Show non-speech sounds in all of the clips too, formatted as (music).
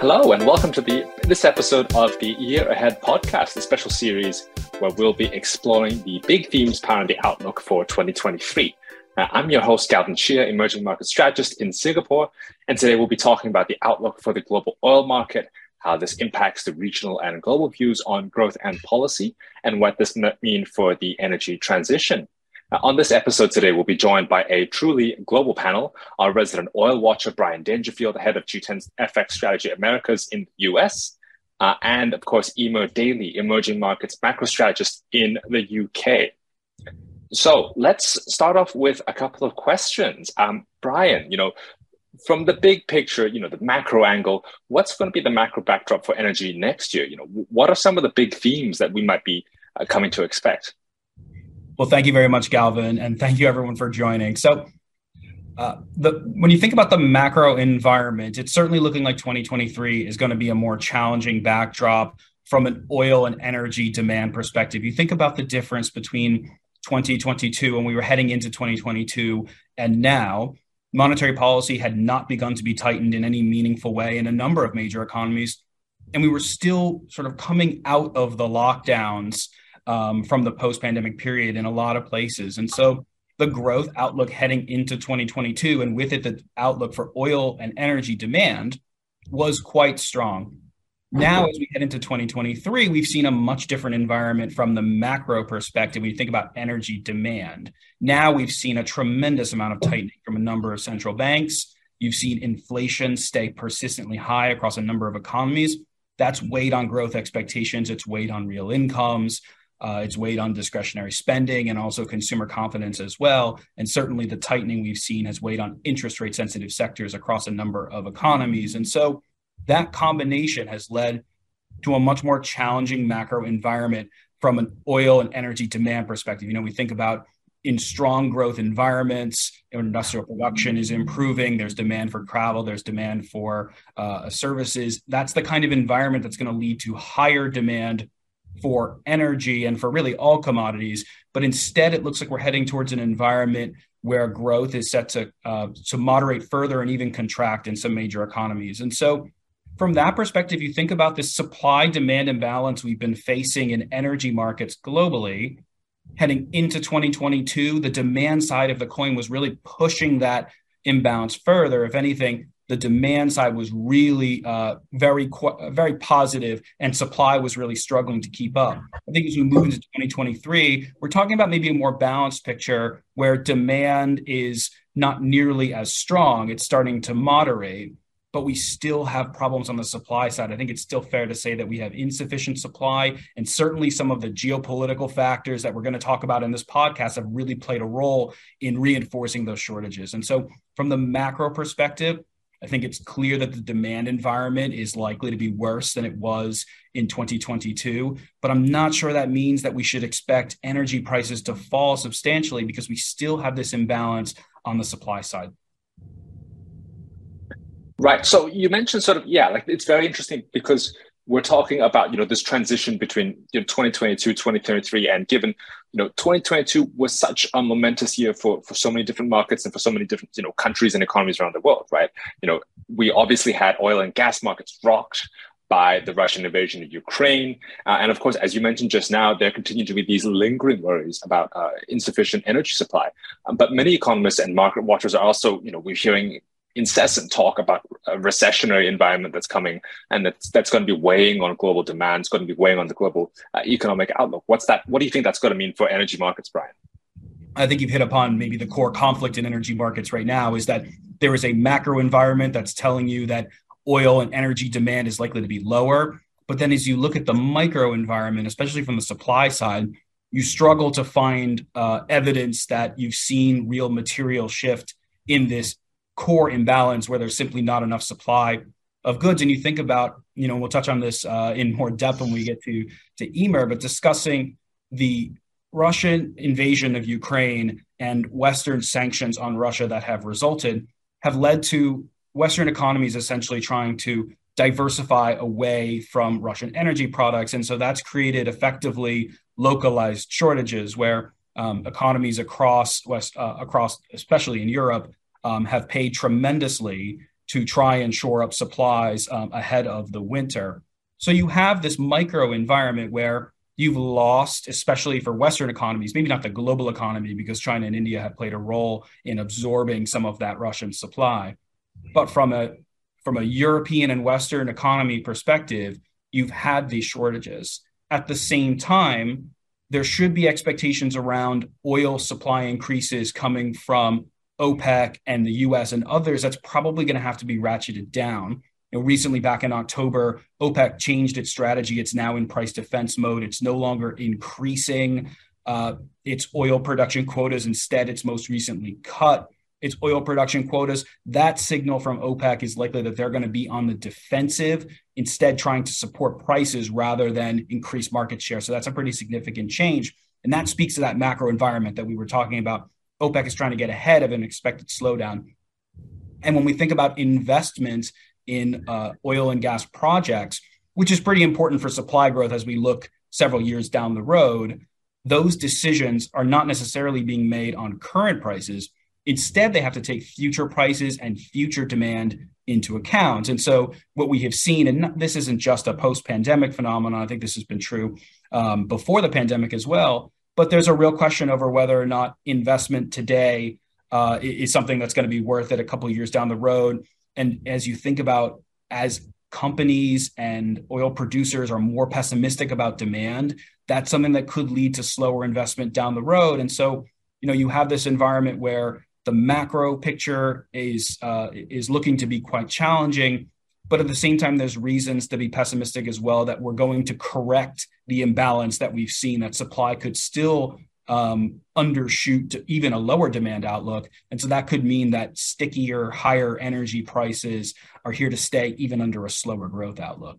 Hello, and welcome to the this episode of the Year Ahead podcast, the special series where we'll be exploring the big themes powering the outlook for 2023. Uh, I'm your host, Galvin Chia, emerging market strategist in Singapore, and today we'll be talking about the outlook for the global oil market, how this impacts the regional and global views on growth and policy, and what this might mean for the energy transition. Uh, on this episode today, we'll be joined by a truly global panel. Our resident oil watcher, Brian Daingerfield, head of G10's FX Strategy Americas in the US, uh, and of course, Eimear Daly, emerging markets macro strategist in the UK. So let's start off with a couple of questions. Um, Brian, you know, from the big picture, you know, the macro angle, what's going to be the macro backdrop for energy next year? You know, what are some of the big themes that we might be uh, coming to expect? Well, thank you very much, Galvin, and thank you everyone for joining. So, uh, the when you think about the macro environment, it's certainly looking like 2023 is going to be a more challenging backdrop from an oil and energy demand perspective. You think about the difference between 2022 when we were heading into 2022 and now monetary policy had not begun to be tightened in any meaningful way in a number of major economies and we were still sort of coming out of the lockdowns um, from the post pandemic period in a lot of places. And so the growth outlook heading into 2022, and with it, the outlook for oil and energy demand was quite strong. Now, as we head into 2023, we've seen a much different environment from the macro perspective. When you think about energy demand, now we've seen a tremendous amount of tightening from a number of central banks. You've seen inflation stay persistently high across a number of economies. That's weighed on growth expectations, it's weighed on real incomes. Uh, it's weighed on discretionary spending and also consumer confidence as well. And certainly the tightening we've seen has weighed on interest rate sensitive sectors across a number of economies. And so that combination has led to a much more challenging macro environment from an oil and energy demand perspective. You know, we think about in strong growth environments, industrial production is improving. There's demand for travel. There's demand for uh, services. That's the kind of environment that's going to lead to higher demand for energy and for really all commodities. But instead, it looks like we're heading towards an environment where growth is set to uh, to moderate further and even contract in some major economies. And so, from that perspective, you think about this supply demand imbalance we've been facing in energy markets globally. Heading into 2022, the demand side of the coin was really pushing that imbalance further. If anything, the demand side was really uh, very very positive, and supply was really struggling to keep up. I think as we move into 2023, we're talking about maybe a more balanced picture where demand is not nearly as strong; it's starting to moderate. But we still have problems on the supply side. I think it's still fair to say that we have insufficient supply, and certainly some of the geopolitical factors that we're going to talk about in this podcast have really played a role in reinforcing those shortages. And so, from the macro perspective, I think it's clear that the demand environment is likely to be worse than it was in 2022. But I'm not sure that means that we should expect energy prices to fall substantially because we still have this imbalance on the supply side. Right. So you mentioned sort of, yeah, like it's very interesting because we're talking about you know this transition between you know 2022 2023 and given you know 2022 was such a momentous year for for so many different markets and for so many different you know countries and economies around the world right you know we obviously had oil and gas markets rocked by the Russian invasion of Ukraine. Uh, and of course, as you mentioned just now, there continue to be these lingering worries about uh, insufficient energy supply. Um, but many economists and market watchers are also, you know, we're hearing incessant talk about a recessionary environment that's coming and that's that's going to be weighing on global demand it's going to be weighing on the global uh, economic outlook. What's that what do you think that's going to mean for energy markets brian? I think you've hit upon maybe the core conflict in energy markets right now is that there is a macro environment that's telling you that oil and energy demand is likely to be lower. But then as you look at the micro environment especially from the supply side you struggle to find uh, evidence that you've seen real material shift in this core imbalance where there's simply not enough supply of goods. And you think about, you know, we'll touch on this uh, in more depth when we get to to Eimear, but discussing the Russian invasion of Ukraine and Western sanctions on Russia that have resulted have led to Western economies essentially trying to diversify away from Russian energy products. And so that's created effectively localized shortages where um, economies across West, uh, across, especially in Europe, um, have paid tremendously to try and shore up supplies um, ahead of the winter. So you have this micro environment where you've lost, especially for Western economies, maybe not the global economy, because China and India have played a role in absorbing some of that Russian supply. But from a from a European and Western economy perspective, you've had these shortages. At the same time, there should be expectations around oil supply increases coming from OPEC and the US and others. That's probably going to have to be ratcheted down. You know, recently, back in October, OPEC changed its strategy. It's now in price defense mode. It's no longer increasing uh, its oil production quotas. Instead, it's most recently cut its oil production quotas. That signal from OPEC is likely that they're going to be on the defensive, instead, trying to support prices rather than increase market share. So that's a pretty significant change. And that speaks to that macro environment that we were talking about. OPEC is trying to get ahead of an expected slowdown. And when we think about investments in uh, oil and gas projects, which is pretty important for supply growth as we look several years down the road, those decisions are not necessarily being made on current prices Instead, they have to take future prices and future demand into account. And so, what we have seen, and this isn't just a post pandemic phenomenon, I think this has been true um, before the pandemic as well, but there's a real question over whether or not investment today uh, is something that's going to be worth it a couple years down the road. And as you think about as companies and oil producers are more pessimistic about demand, that's something that could lead to slower investment down the road. And so, you know, you have this environment where the macro picture is uh, is looking to be quite challenging, but at the same time, there's reasons to be pessimistic as well that we're going to correct the imbalance that we've seen. That supply could still um, undershoot to even a lower demand outlook, and so that could mean that stickier, higher energy prices are here to stay, even under a slower growth outlook.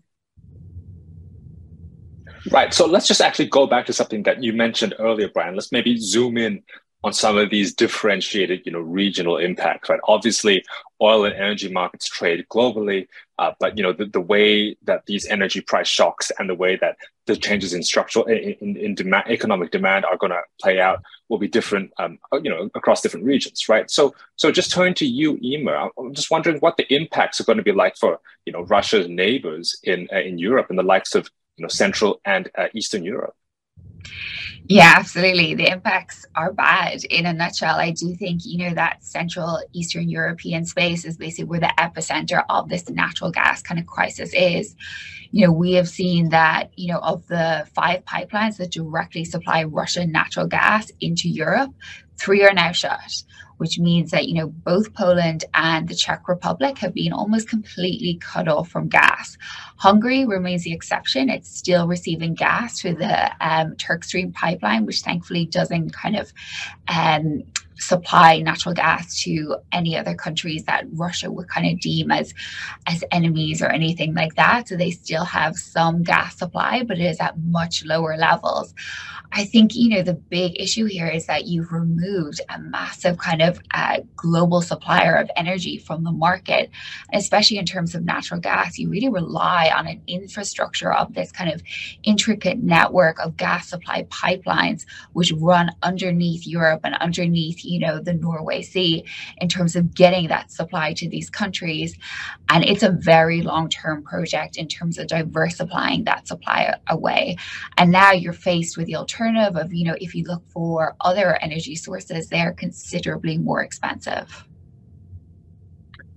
Right. So let's just actually go back to something that you mentioned earlier, Brian. Let's maybe zoom in on some of these differentiated, you know, regional impacts, right? Obviously, oil and energy markets trade globally, uh, but you know, the, the way that these energy price shocks and the way that the changes in structural in, in, in demand, economic demand are going to play out will be different, um, you know, across different regions, right? So, so just turning to you, Eimear, I'm just wondering what the impacts are going to be like for you know Russia's neighbors in uh, in Europe and the likes of you know Central and uh, Eastern Europe. Yeah, absolutely. The impacts are bad. In a nutshell, I do think, you know, that Central Eastern European space is basically where the epicenter of this natural gas kind of crisis is. You know, we have seen that, you know, of the five pipelines that directly supply Russian natural gas into Europe, three are now shut which means that you know both Poland and the Czech Republic have been almost completely cut off from gas. Hungary remains the exception; it's still receiving gas through the um, TurkStream pipeline, which thankfully doesn't kind of um, supply natural gas to any other countries that Russia would kind of deem as as enemies or anything like that. So they still have some gas supply, but it is at much lower levels. I think you know the big issue here is that you've removed a massive kind of uh, global supplier of energy from the market, especially in terms of natural gas. You really rely on an infrastructure of this kind of intricate network of gas supply pipelines, which run underneath Europe and underneath you know the Norway Sea in terms of getting that supply to these countries. And it's a very long-term project in terms of diversifying that supply away. And now you're faced with the alternative of you know if you look for other energy sources they're considerably more expensive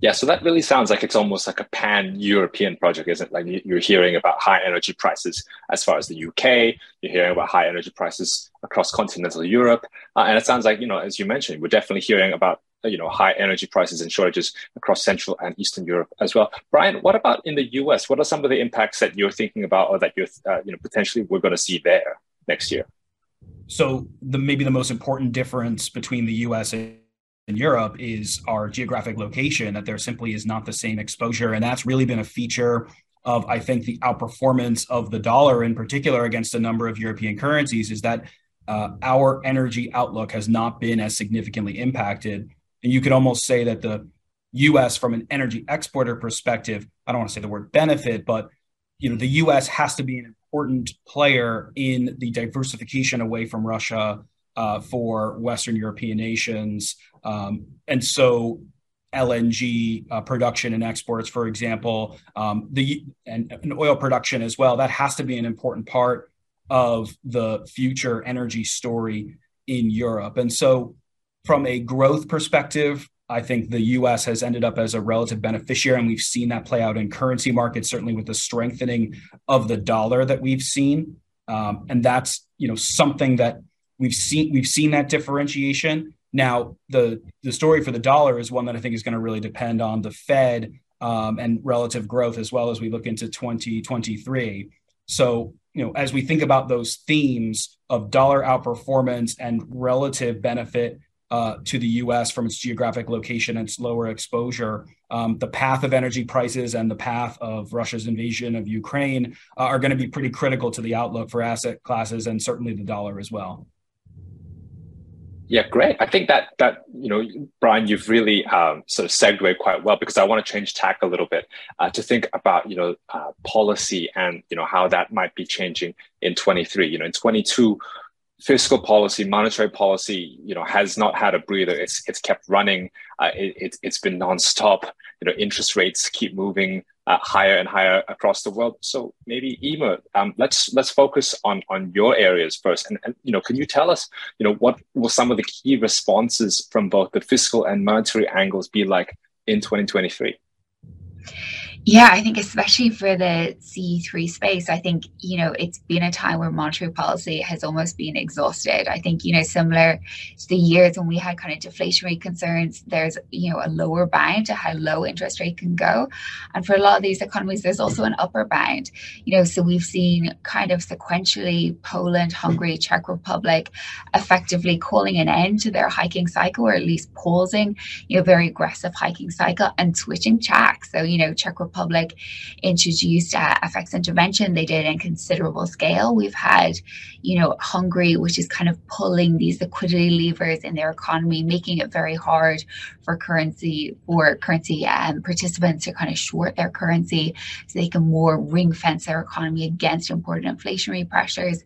yeah, so that really sounds like it's almost like a pan-European project, isn't it? Like you're hearing about high energy prices as far as the UK, you're hearing about high energy prices across continental Europe, uh, and it sounds like you know, as you mentioned, we're definitely hearing about uh, you know high energy prices and shortages across Central and Eastern Europe as well. Brian, what about in the US? What are some of the impacts that you're thinking about, or that you're uh, you know potentially we're going to see there next year? So the maybe the most important difference between the US and in Europe is our geographic location, that there simply is not the same exposure. And that's really been a feature of, I think, the outperformance of the dollar in particular against a number of European currencies is that uh, our energy outlook has not been as significantly impacted. And you could almost say that the US, from an energy exporter perspective, I don't want to say the word benefit, but you know, the US has to be an important player in the diversification away from Russia uh, for Western European nations. Um, and so LNG uh, production and exports, for example, um, the and, and, oil production as well. That has to be an important part of the future energy story in Europe. And so, from a growth perspective, I think the U.S. has ended up as a relative beneficiary, and we've seen that play out in currency markets, certainly with the strengthening of the dollar that we've seen. Um, and that's you know something that we've seen we've seen that differentiation now, the the story for the dollar is one that I think is going to really depend on the Fed um, and relative growth as well as we look into 2023. So, you know, as we think about those themes of dollar outperformance and relative benefit uh, to the U.S. from its geographic location and its lower exposure, um, the path of energy prices and the path of Russia's invasion of Ukraine uh, are going to be pretty critical to the outlook for asset classes and certainly the dollar as well. Yeah, great. I think that that you know, Brian, you've really um, sort of segued quite well because I want to change tack a little bit uh, to think about you know uh, policy and you know how that might be changing in 23. You know, in 22, fiscal policy, monetary policy, you know, has not had a breather. It's it's kept running. Uh, it, it has been nonstop. You know, interest rates keep moving uh, higher and higher across the world. So maybe Eimear, um, let's let's focus on on your areas first. And, and you know, can you tell us, you know, what will some of the key responses from both the fiscal and monetary angles be like in 2023? Yeah, I think especially for the C3 space, I think, you know, it's been a time where monetary policy has almost been exhausted. I think, you know, similar to the years when we had kind of deflationary concerns, there's, you know, a lower bound to how low interest rate can go. And for a lot of these economies, there's also an upper bound, you know, so we've seen kind of sequentially Poland, Hungary, Czech Republic effectively calling an end to their hiking cycle or at least pausing, you know, very aggressive hiking cycle and switching track. So, you know, Czech Republic Republic introduced uh, FX intervention. They did in considerable scale. We've had, you know, Hungary, which is kind of pulling these liquidity levers in their economy, making it very hard for currency for currency um, participants to kind of short their currency so they can more ring fence their economy against imported inflationary pressures.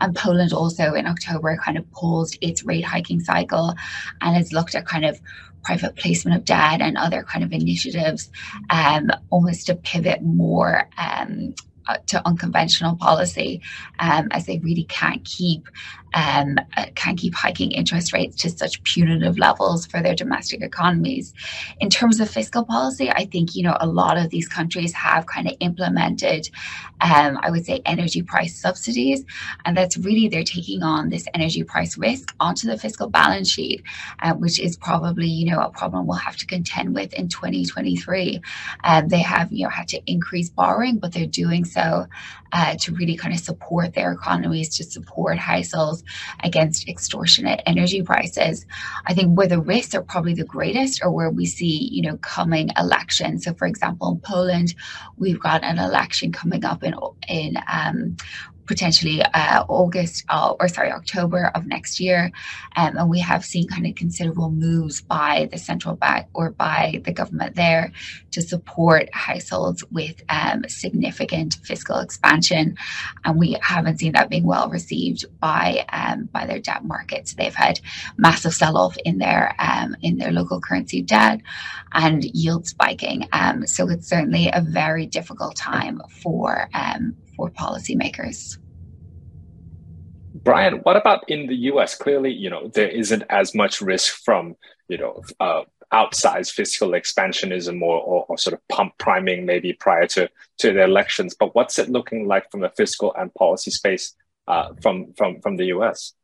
And Poland also in October kind of paused its rate hiking cycle and has looked at kind of private placement of debt and other kind of initiatives um, almost to pivot more um, uh, to unconventional policy um, as they really can't keep um, can keep hiking interest rates to such punitive levels for their domestic economies. In terms of fiscal policy, I think you know a lot of these countries have kind of implemented, um, I would say, energy price subsidies, and that's really they're taking on this energy price risk onto the fiscal balance sheet, uh, which is probably you know a problem we'll have to contend with in 2023. Um, they have you know had to increase borrowing, but they're doing so uh, to really kind of support their economies, to support households against extortionate energy prices. I think where the risks are probably the greatest are where we see, you know, coming elections. So, for example, in Poland, we've got an election coming up in in um, potentially uh, August uh, or sorry October of next year, um, and we have seen kind of considerable moves by the central bank or by the government there to support households with um, significant fiscal expansion, and we haven't seen that being well received by um, by their debt markets. They've had massive sell off in their um, in their local currency debt and yield spiking. Um, so it's certainly a very difficult time for um, for policymakers. Brian, what about in the US? Clearly, you know, there isn't as much risk from, you know, uh, outsized fiscal expansionism or, or, or, sort of pump priming maybe prior to, to the elections. But what's it looking like from the fiscal and policy space uh, from, from, from the US?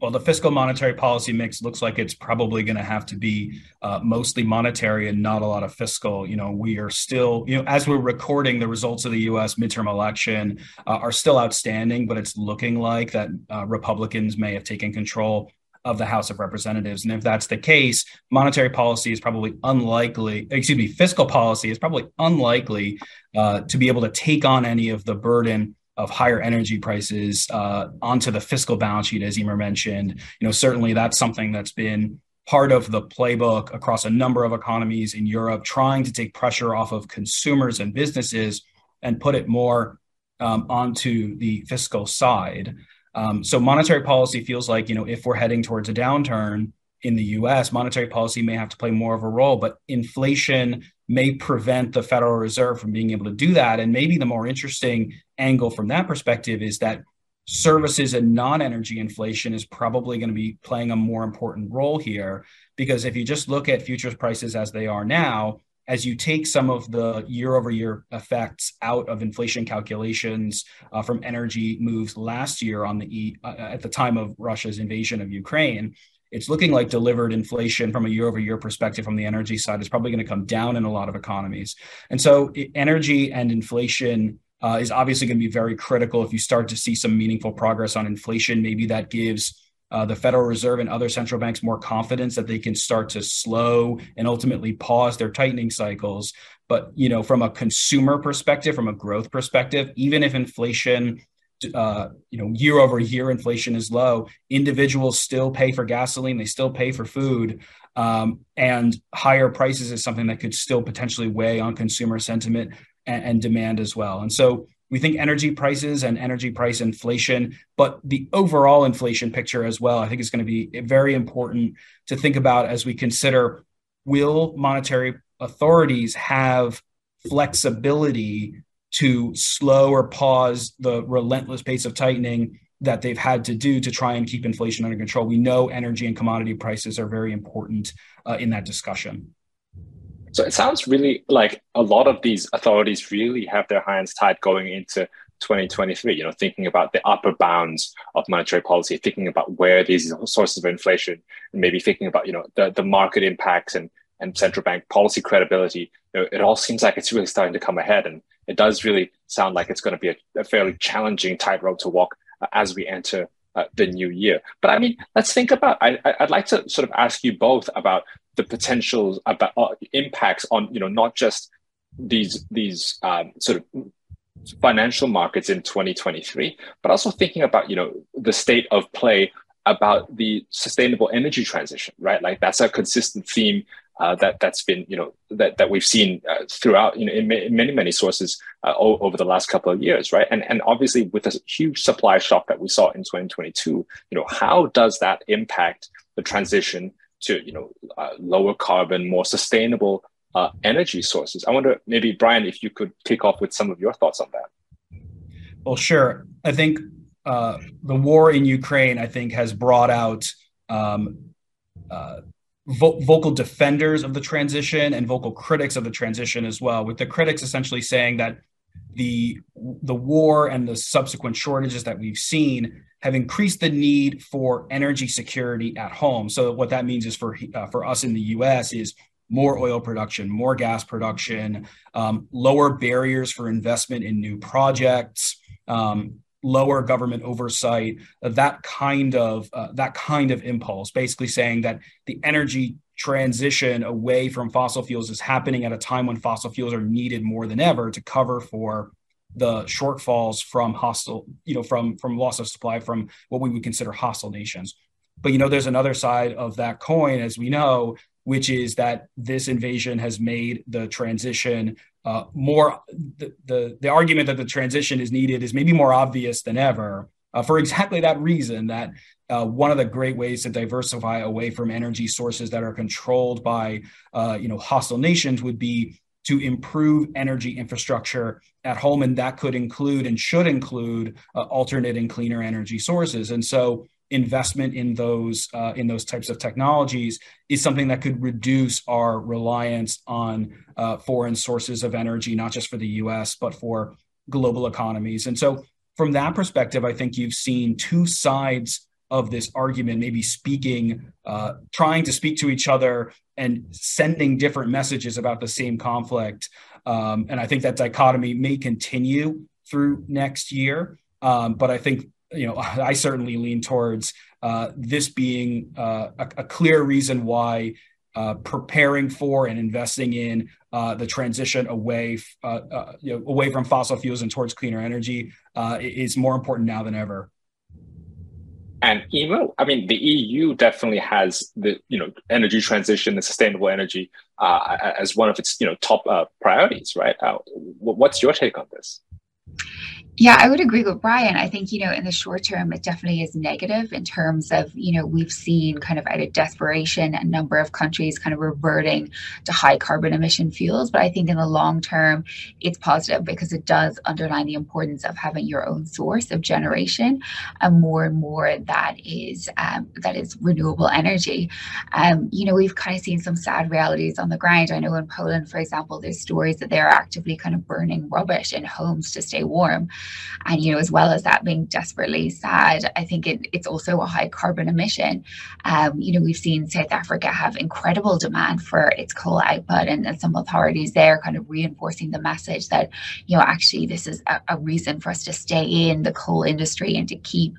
Well, the fiscal monetary policy mix looks like it's probably going to have to be uh, mostly monetary and not a lot of fiscal. You know, we are still, you know, as we're recording, the results of the U.S. midterm election uh, are still outstanding, but it's looking like that uh, Republicans may have taken control of the House of Representatives. And if that's the case, monetary policy is probably unlikely, excuse me, fiscal policy is probably unlikely uh, to be able to take on any of the burden of higher energy prices uh, onto the fiscal balance sheet, as Eimear mentioned. You know, certainly that's something that's been part of the playbook across a number of economies in Europe, trying to take pressure off of consumers and businesses and put it more um, onto the fiscal side. Um, so monetary policy feels like, you know, if we're heading towards a downturn, in the US, monetary policy may have to play more of a role, but inflation may prevent the Federal Reserve from being able to do that. And maybe the more interesting angle from that perspective is that services and non energy inflation is probably going to be playing a more important role here. Because if you just look at futures prices as they are now, as you take some of the year over year effects out of inflation calculations uh, from energy moves last year on the e, uh, at the time of Russia's invasion of Ukraine, it's looking like delivered inflation from a year over year perspective from the energy side is probably going to come down in a lot of economies. And so, energy and inflation uh, is obviously going to be very critical if you start to see some meaningful progress on inflation. Maybe that gives uh, the Federal Reserve and other central banks more confidence that they can start to slow and ultimately pause their tightening cycles. But you know, from a consumer perspective, from a growth perspective, even if inflation uh, you know, year over year inflation is low. Individuals still pay for gasoline, they still pay for food, um, and higher prices is something that could still potentially weigh on consumer sentiment and, and demand as well. And so we think energy prices and energy price inflation, but the overall inflation picture as well, I think is going to be very important to think about as we consider will monetary authorities have flexibility to slow or pause the relentless pace of tightening that they've had to do to try and keep inflation under control. We know energy and commodity prices are very important uh, in that discussion. So it sounds really like a lot of these authorities really have their hands tied going into 2023. You know, thinking about the upper bounds of monetary policy, thinking about where these sources of inflation, and maybe thinking about you know the, the market impacts and and central bank policy credibility, it, all seems like it's really starting to come ahead, and it does really sound like it's going to be a, a fairly challenging tightrope to walk uh, as we enter uh, the new year. But I mean, let's think about. I, would like to sort of ask you both about the potential about uh, impacts on you know not just these these um, sort of financial markets in 2023, but also thinking about you know the state of play about the sustainable energy transition, right? Like that's a consistent theme uh, that that's been you know that that we've seen uh, throughout you know in, in, many many sources uh, over the last couple of years right? And and obviously with a huge supply shock that we saw in 2022 you know how does that impact the transition to you know uh, lower carbon more sustainable uh, energy sources? I wonder maybe brian if you could kick off with some of your thoughts on that. Well sure. I think uh, the war in ukraine i think has brought out um, vo- vocal defenders of the transition and vocal critics of the transition as well, with the critics essentially saying that the the war and the subsequent shortages that we've seen have increased the need for energy security at home. So what that means is for uh, for us in the U.S. is more oil production, more gas production, um, lower barriers for investment in new projects, um, lower government oversight, uh, that kind of uh, that kind of impulse, basically saying that the energy transition away from fossil fuels is happening at a time when fossil fuels are needed more than ever to cover for the shortfalls from hostile, you know, from from loss of supply from what we would consider hostile nations. But you know, there's another side of that coin, as we know, which is that this invasion has made the transition uh, more the, the, the argument that the transition is needed is maybe more obvious than ever uh, for exactly that reason that uh, one of the great ways to diversify away from energy sources that are controlled by uh, you know hostile nations would be to improve energy infrastructure at home and that could include and should include uh, alternate and cleaner energy sources. And so investment in those uh, in those types of technologies is something that could reduce our reliance on uh, foreign sources of energy, not just for the U.S. but for global economies. And so, from that perspective, I think you've seen two sides of this argument, maybe speaking, uh, trying to speak to each other and sending different messages about the same conflict. Um, and I think that dichotomy may continue through next year. Um, but I think you know, (laughs) I certainly lean towards uh, this being uh, a, a, clear reason why uh, preparing for and investing in uh, the transition away, uh, uh, you know, away from fossil fuels and towards cleaner energy is more important now than ever. And Eimear, I mean, the EU definitely has the you know energy transition and sustainable energy as one of its you know top priorities, right? what's your take on this? Yeah, I would agree with Brian. I think, you know, in the short term, it definitely is negative in terms of, you know, we've seen kind of out of desperation a number of countries kind of reverting to high carbon emission fuels. But I think in the long term, it's positive because it does underline the importance of having your own source of generation and more and more that is um, that is renewable energy. Um, you know, we've kind of seen some sad realities on the ground. I know in Poland, for example, there's stories that they're actively kind of burning rubbish in homes to stay warm. And, you know, as well as that being desperately sad, I think it, it's also a high carbon emission. Um, you know, we've seen South Africa have incredible demand for its coal output, and, and some authorities there kind of reinforcing the message that, you know, actually this is a, a reason for us to stay in the coal industry and to keep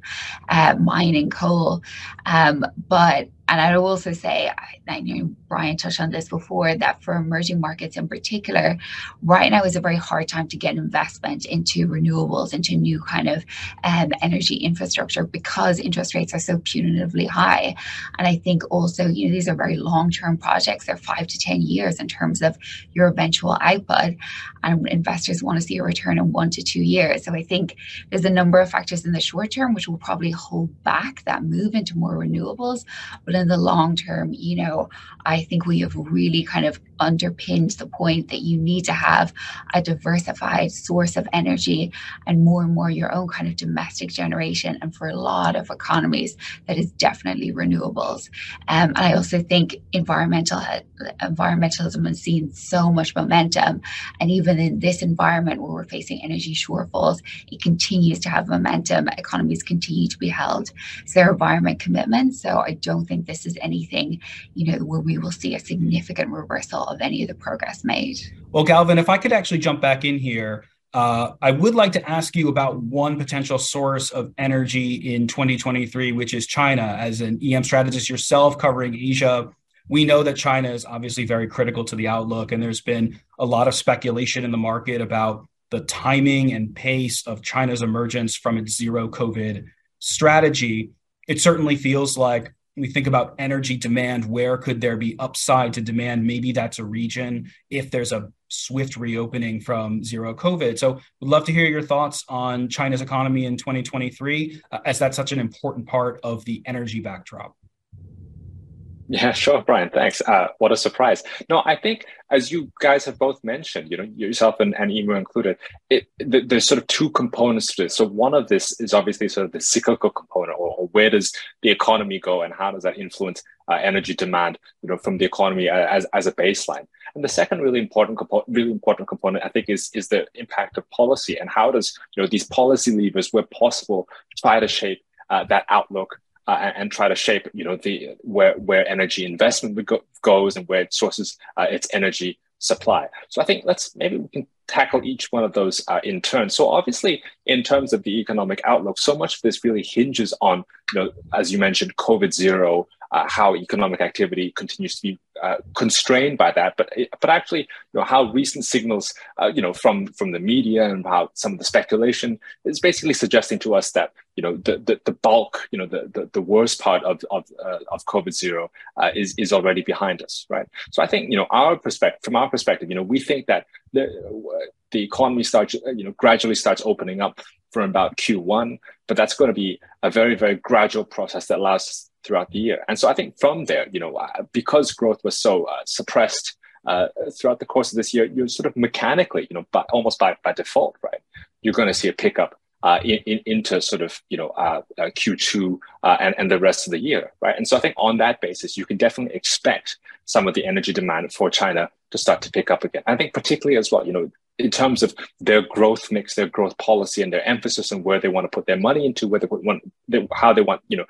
uh, mining coal. Um, but and I will also say, I know Brian touched on this before, that for emerging markets in particular, right now is a very hard time to get investment into renewables, into new kind of um, energy infrastructure because interest rates are so punitively high. And I think also, you know, these are very long term projects. They're five to 10 years in terms of your eventual output. And investors want to see a return in one to two years. So I think there's a number of factors in the short term which will probably hold back that move into more renewables. But in the long term, you know, I think we have really kind of underpinned the point that you need to have a diversified source of energy and more and more your own kind of domestic generation. And for a lot of economies, that is definitely renewables. Um, and I also think environmental environmentalism has seen so much momentum. And even in this environment where we're facing energy shortfalls, it continues to have momentum. Economies continue to be held to their environment commitments. So I don't think this is anything, you know, where we will see a significant reversal of any of the progress made. Well, Galvin, if I could actually jump back in here, uh, I would like to ask you about one potential source of energy in 2023, which is China. As an EM strategist yourself covering Asia, we know that China is obviously very critical to the outlook, and there's been a lot of speculation in the market about the timing and pace of China's emergence from its zero COVID strategy. It certainly feels like we think about energy demand, where could there be upside to demand? Maybe that's a region if there's a swift reopening from zero COVID. So, would love to hear your thoughts on China's economy in 2023, uh, as that's such an important part of the energy backdrop. Yeah, (laughs) sure, Brian. Thanks. Uh, what a surprise. No, I think as you guys have both mentioned, you know, yourself and, and Eimear included, it, th- there's sort of two components to this. So one of this is obviously sort of the cyclical component, or, or where does the economy go, and how does that influence uh, energy demand, you know, from the economy as as a baseline. And the second really important component, really important component, I think, is is the impact of policy and how does you know these policy levers, where possible, try to shape uh, that outlook uh, and, try to shape, you know, the where where energy investment go, goes and where it sources uh, its energy supply. So I think let's maybe we can tackle each one of those uh, in turn. So obviously, in terms of the economic outlook, so much of this really hinges on, you know, as you mentioned, COVID zero, uh, how economic activity continues to be uh, constrained by that, but but actually, you know, how recent signals, uh, you know, from from the media and how some of the speculation is basically suggesting to us that you know the the, the bulk, you know, the, the, the worst part of of uh, of COVID zero uh, is is already behind us, right? So I think you know our perspective, from our perspective, you know, we think that the the economy starts, you know, gradually starts opening up from about Q1, but that's going to be a very very gradual process that lasts throughout the year. And so I think from there, you know, uh, because growth was so uh, suppressed uh, throughout the course of this year, you're sort of mechanically, you know, by, almost by, by default, right? You're going to see a pickup uh, in, in, into sort of you know uh, uh, Q2 uh, and and the rest of the year, right? And so I think on that basis, you can definitely expect some of the energy demand for China to start to pick up again. I think particularly as well, you know, in terms of their growth mix, their growth policy, and their emphasis on where they want to put their money into, whether want, they, how they want, you know,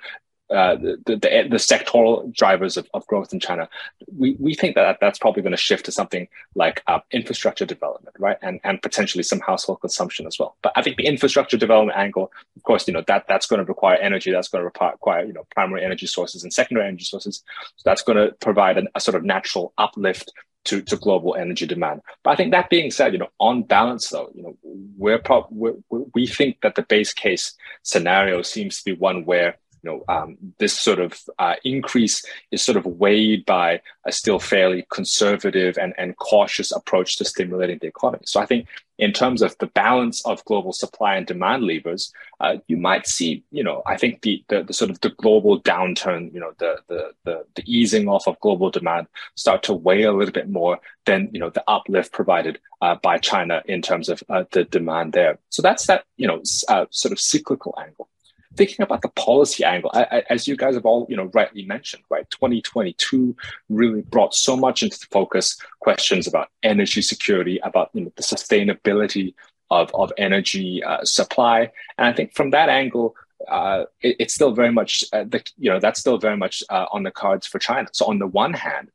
uh, the, the, the sectoral drivers of, of growth in China, we, we think that that's probably going to shift to something like uh, infrastructure development, right, and and potentially some household consumption as well. But I think the infrastructure development angle, of course, you know that that's going to require energy, that's going to require you know primary energy sources and secondary energy sources. So that's going to provide an, a sort of natural uplift to, to global energy demand. But I think that being said, you know, on balance though, you know, we're, pro- we're we think that the base case scenario seems to be one where know, um, this sort of uh, increase is sort of weighed by a still fairly conservative and, and cautious approach to stimulating the economy. So I think in terms of the balance of global supply and demand levers, uh, you might see, you know, I think the, the, the, sort of the global downturn, you know, the, the, the, the easing off of global demand start to weigh a little bit more than, you know, the uplift provided uh, by China in terms of uh, the demand there. So that's that, you know, uh, sort of cyclical angle thinking about the policy angle, I, I, as you guys have all you know rightly mentioned, right? 2022 really brought so much into focus questions about energy security, about you know, the sustainability of of energy uh, supply, and I think from that angle. Uh, it, it's still very much uh, the you know that's still very much uh, on the cards for China. So on the one hand,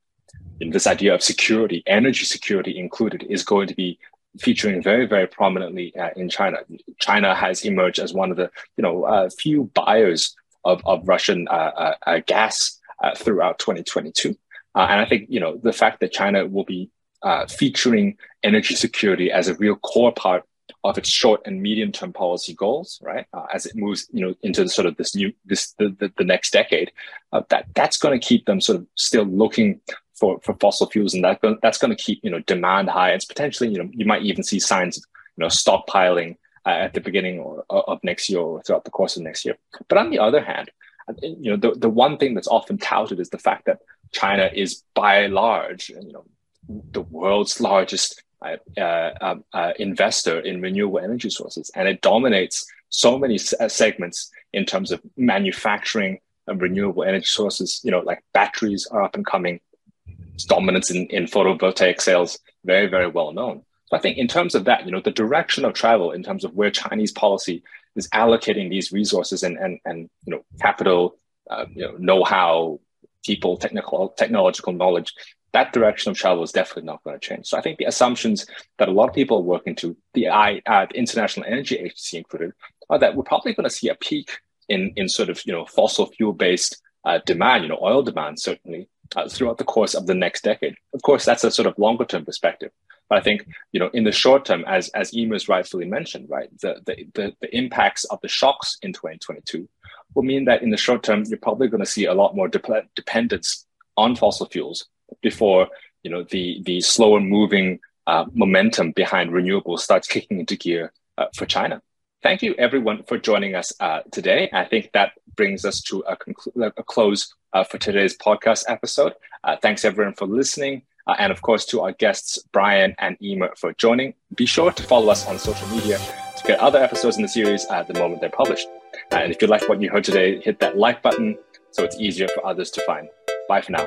this idea of security, energy security included, is going to be featuring very, very prominently uh, in China. China has emerged as one of the, you know, uh, few buyers of, of Russian uh, uh, uh gas uh, throughout 2022. and I think, you know, the fact that China will be featuring energy security as a real core part of its short and medium term policy goals, right? as it moves, you know, into sort of this new, this the, the, the next decade, that that's going to keep them sort of still looking for, for fossil fuels, and that that's going to keep you know demand high. It's potentially you know you might even see signs of you know stockpiling uh, at the beginning or, of next year or throughout the course of next year. But on the other hand, you know the, the one thing that's often touted is the fact that China is by large you know the world's largest uh, uh, um, uh, investor in renewable energy sources, and it dominates so many uh, segments in terms of manufacturing and renewable energy sources. You know, like batteries are up and coming, dominance in, in photovoltaic sales very, very well known. So I think in terms of that, you know, the direction of travel in terms of where Chinese policy is allocating these resources and and and you know capital, uh, you know, know-how, people, technical technological knowledge, that direction of travel is definitely not going to change. So I think the assumptions that a lot of people are working to, the I, uh, the International Energy Agency included, are that we're probably going to see a peak in in sort of you know fossil fuel based uh, demand, you know, oil demand certainly, uh, throughout the course of the next decade. Of course, that's a sort of longer term perspective. But I think, you know, in the short term, as as Eimear's rightfully mentioned, right, the, the, the, the impacts of the shocks in 2022 will mean that in the short term, you're probably going to see a lot more de- dependence on fossil fuels before, you know, the, the slower moving uh, momentum behind renewables starts (laughs) kicking into gear uh, for China. Thank you, everyone, for joining us uh, today. I think that brings us to a, conclu- a close uh, for today's podcast episode. Uh, thanks, everyone, for listening. Uh, and of course, to our guests, Brian and Eimear, for joining. Be sure to follow us on social media to get other episodes in the series at the moment they're published. Uh, and if you like what you heard today, hit that like button so it's easier for others to find. Bye for now.